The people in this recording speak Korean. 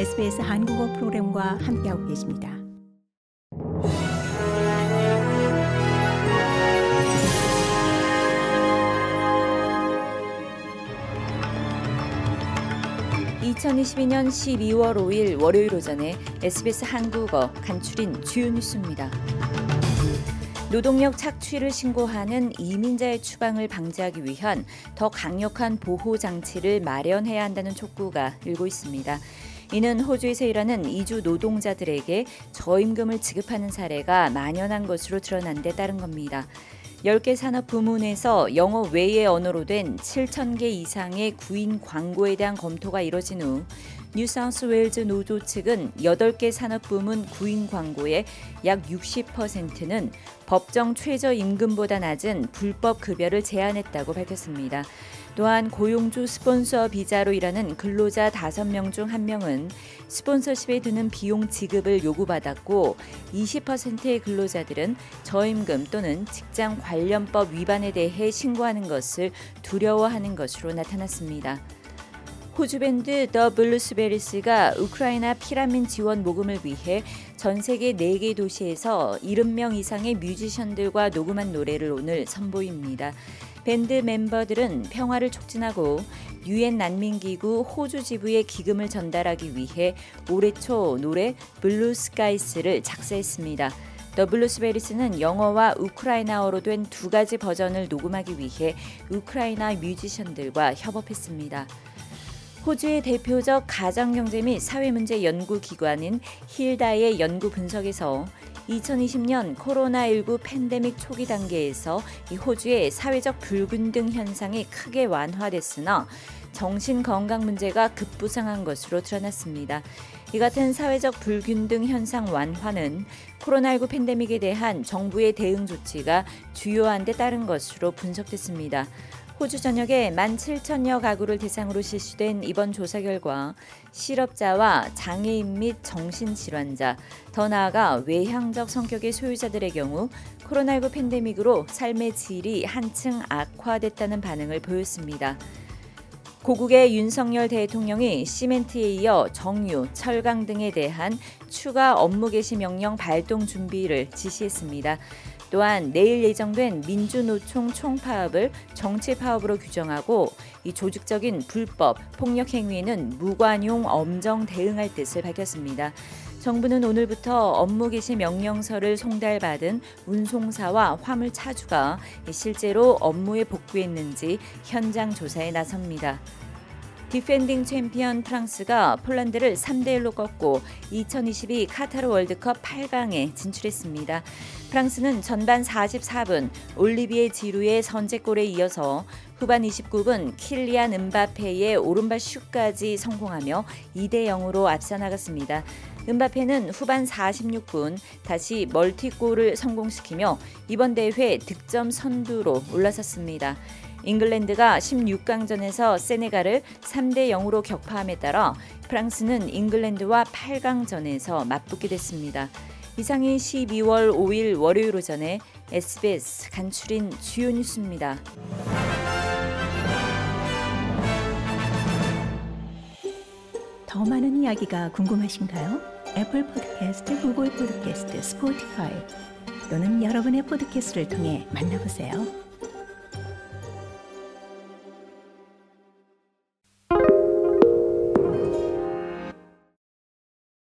SBS 한국어 프로그램과 함께하고 계십니다. (2022년 12월 5일) 월요일 오전에 SBS 한국어 간추린 주요 뉴스입니다. 노동력 착취를 신고하는 이민자의 추방을 방지하기 위한 더 강력한 보호 장치를 마련해야 한다는 촉구가 일고 있습니다. 이는 호주에서 일하는 이주 노동자들에게 저임금을 지급하는 사례가 만연한 것으로 드러난 데 따른 겁니다. 10개 산업 부문에서 영어 외의 언어로 된 7,000개 이상의 구인 광고에 대한 검토가 이뤄진 후 뉴사우스웨일즈 노조 측은 8개 산업 부문 구인 광고의 약 60%는 법정 최저 임금보다 낮은 불법 급여를 제한했다고 밝혔습니다. 또한 고용주 스폰서 비자로 일하는 근로자 5명 중 1명은 스폰서십에 드는 비용 지급을 요구받았고 20%의 근로자들은 저임금 또는 직장 관련법 위반에 대해 신고하는 것을 두려워하는 것으로 나타났습니다. 호주 밴드 더 블루스베리스가 우크라이나 피란민 지원 모금을 위해 전 세계 4개 도시에서 70명 이상의 뮤지션들과 녹음한 노래를 오늘 선보입니다. 밴드 멤버들은 평화를 촉진하고 유엔 난민기구 호주 지부에 기금을 전달하기 위해 올해 초 노래 Blue Skies를 작사했습니다. 더 블루스베리스는 영어와 우크라이나어로 된 두 가지 버전을 녹음하기 위해 우크라이나 뮤지션들과 협업했습니다. 호주의 대표적 가정경제 및 사회문제 연구기관인 힐다의 연구 분석에서 2020년 코로나19 팬데믹 초기 단계에서 이 호주의 사회적 불균등 현상이 크게 완화됐으나 정신 건강 문제가 급부상한 것으로 드러났습니다. 이 같은 사회적 불균등 현상 완화는 코로나19 팬데믹에 대한 정부의 대응 조치가 주요한 데 따른 것으로 분석됐습니다. 호주 전역에 17,000여 가구를 대상으로 실시된 이번 조사 결과 실업자와 장애인 및 정신질환자, 더 나아가 외향적 성격의 소유자들의 경우 코로나19 팬데믹으로 삶의 질이 한층 악화됐다는 반응을 보였습니다. 고국의 윤석열 대통령이 시멘트에 이어 정유, 철강 등에 대한 추가 업무 개시 명령 발동 준비를 지시했습니다. 또한 내일 예정된 민주노총 총파업을 정치 파업으로 규정하고 이 조직적인 불법 폭력 행위에는 무관용 엄정 대응할 뜻을 밝혔습니다. 정부는 오늘부터 업무 개시 명령서를 송달받은 운송사와 화물 차주가 실제로 업무에 복귀했는지 현장 조사에 나섭니다. 디펜딩 챔피언 프랑스가 폴란드를 3대 1로 꺾고 2022 카타르 월드컵 8강에 진출했습니다. 프랑스는 전반 44분 올리비에 지루의 선제골에 이어서 후반 29분 킬리안 은바페의 오른발 슛까지 성공하며 2대 0으로 앞서 나갔습니다. 은바페는 후반 46분 다시 멀티골을 성공시키며 이번 대회 득점 선두로 올라섰습니다. 잉글랜드가 16강전에서 세네갈을 3대 0으로 격파함에 따라 프랑스는 잉글랜드와 8강전에서 맞붙게 됐습니다. 이상이 12월 5일 월요일 오전에 SBS 간추린 주요 뉴스입니다. 더 많은 이야기가 궁금하신가요? 애플 포드캐스트, 구글 포드캐스트, 스포티파이 또는 여러분의 포드캐스트를 통해 만나보세요.